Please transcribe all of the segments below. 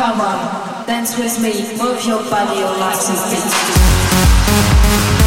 Come on, dance with me, move your body, your life is beautiful.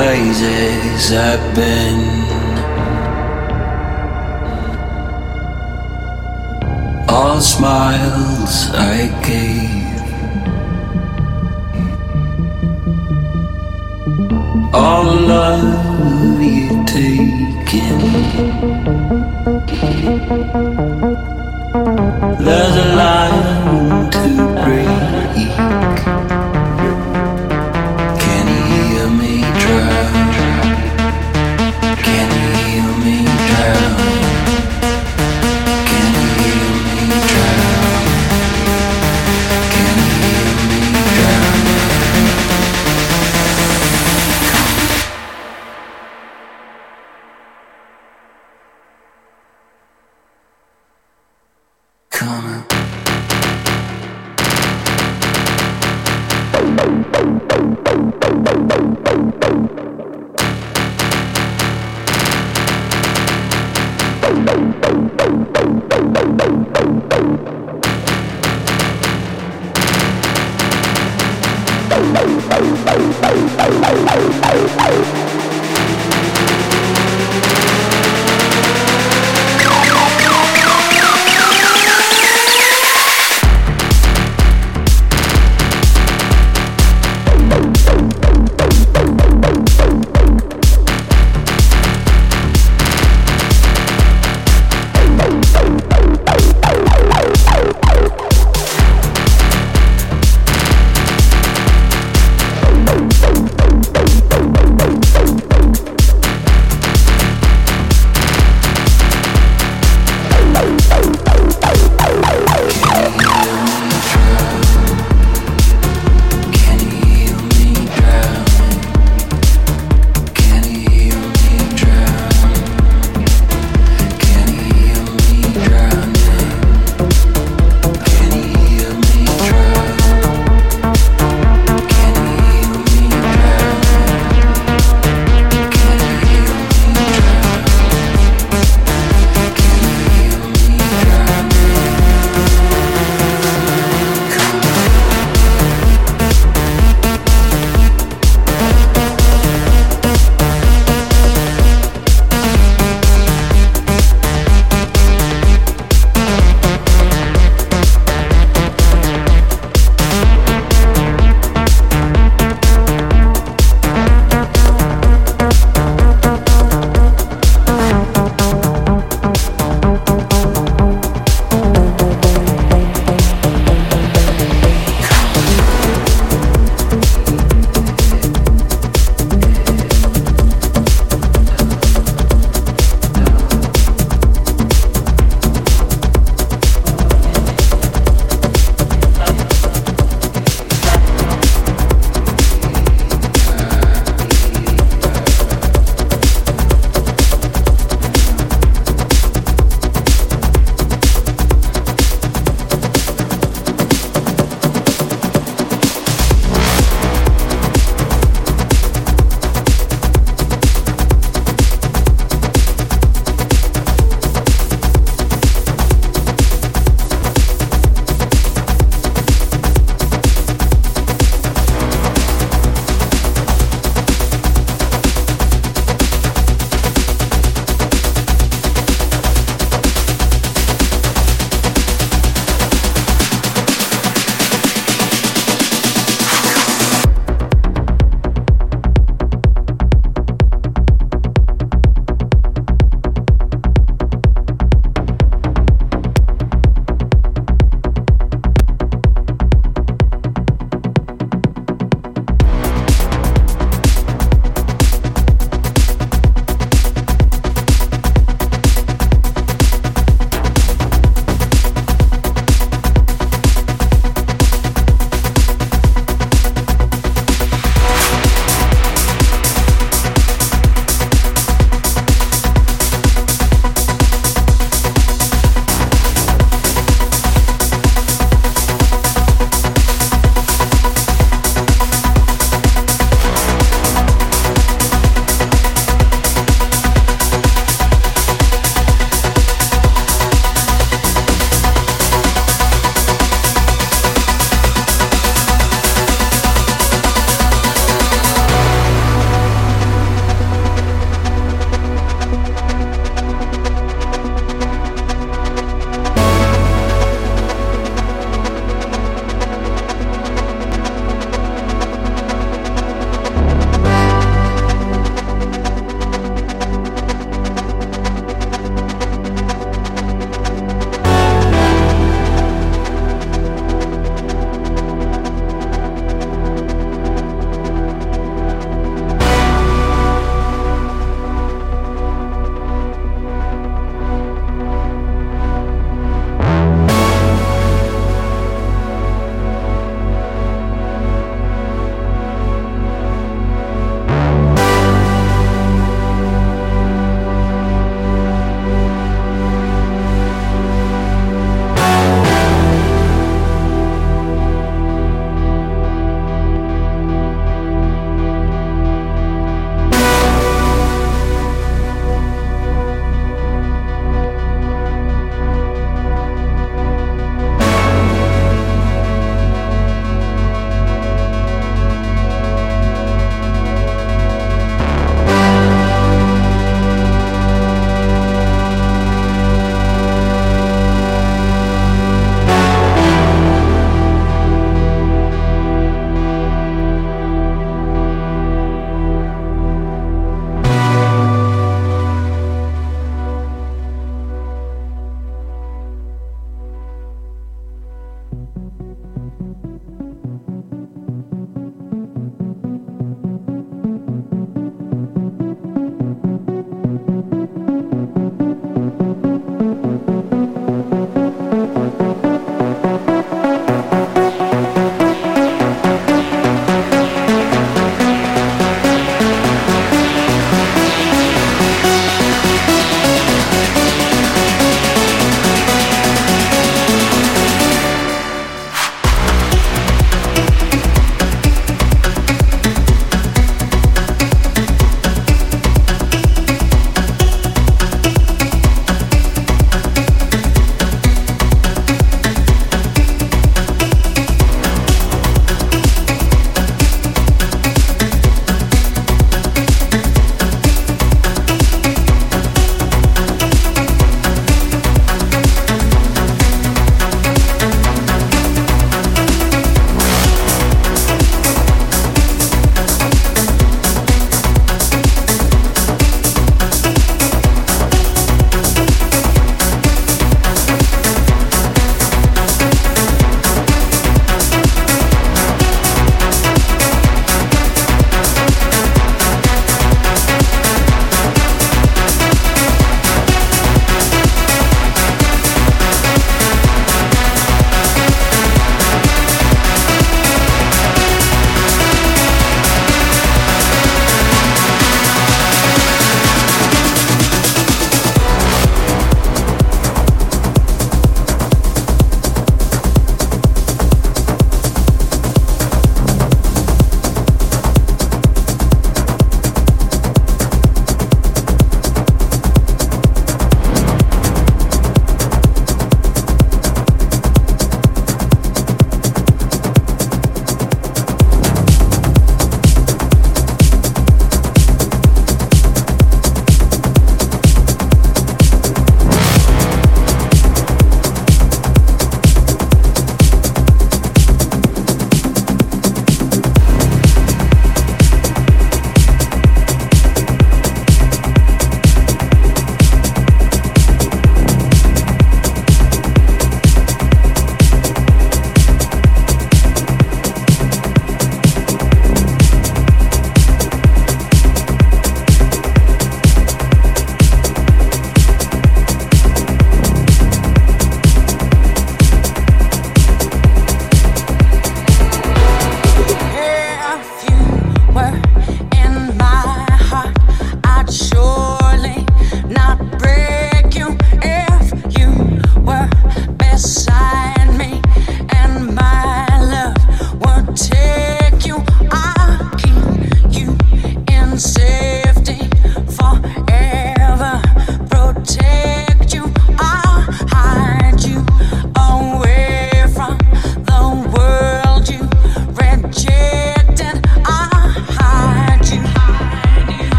Places I've been. All smiles I gave. All love you taken. There's a line to break.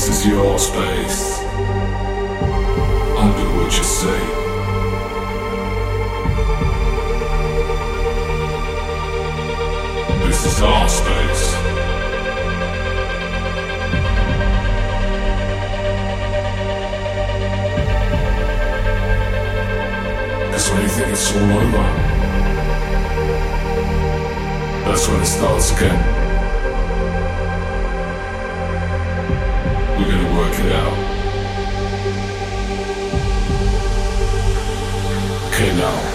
This is your space. I'll do what you say. This is our space. Because when you think it's all over, that's when it starts again. We're gonna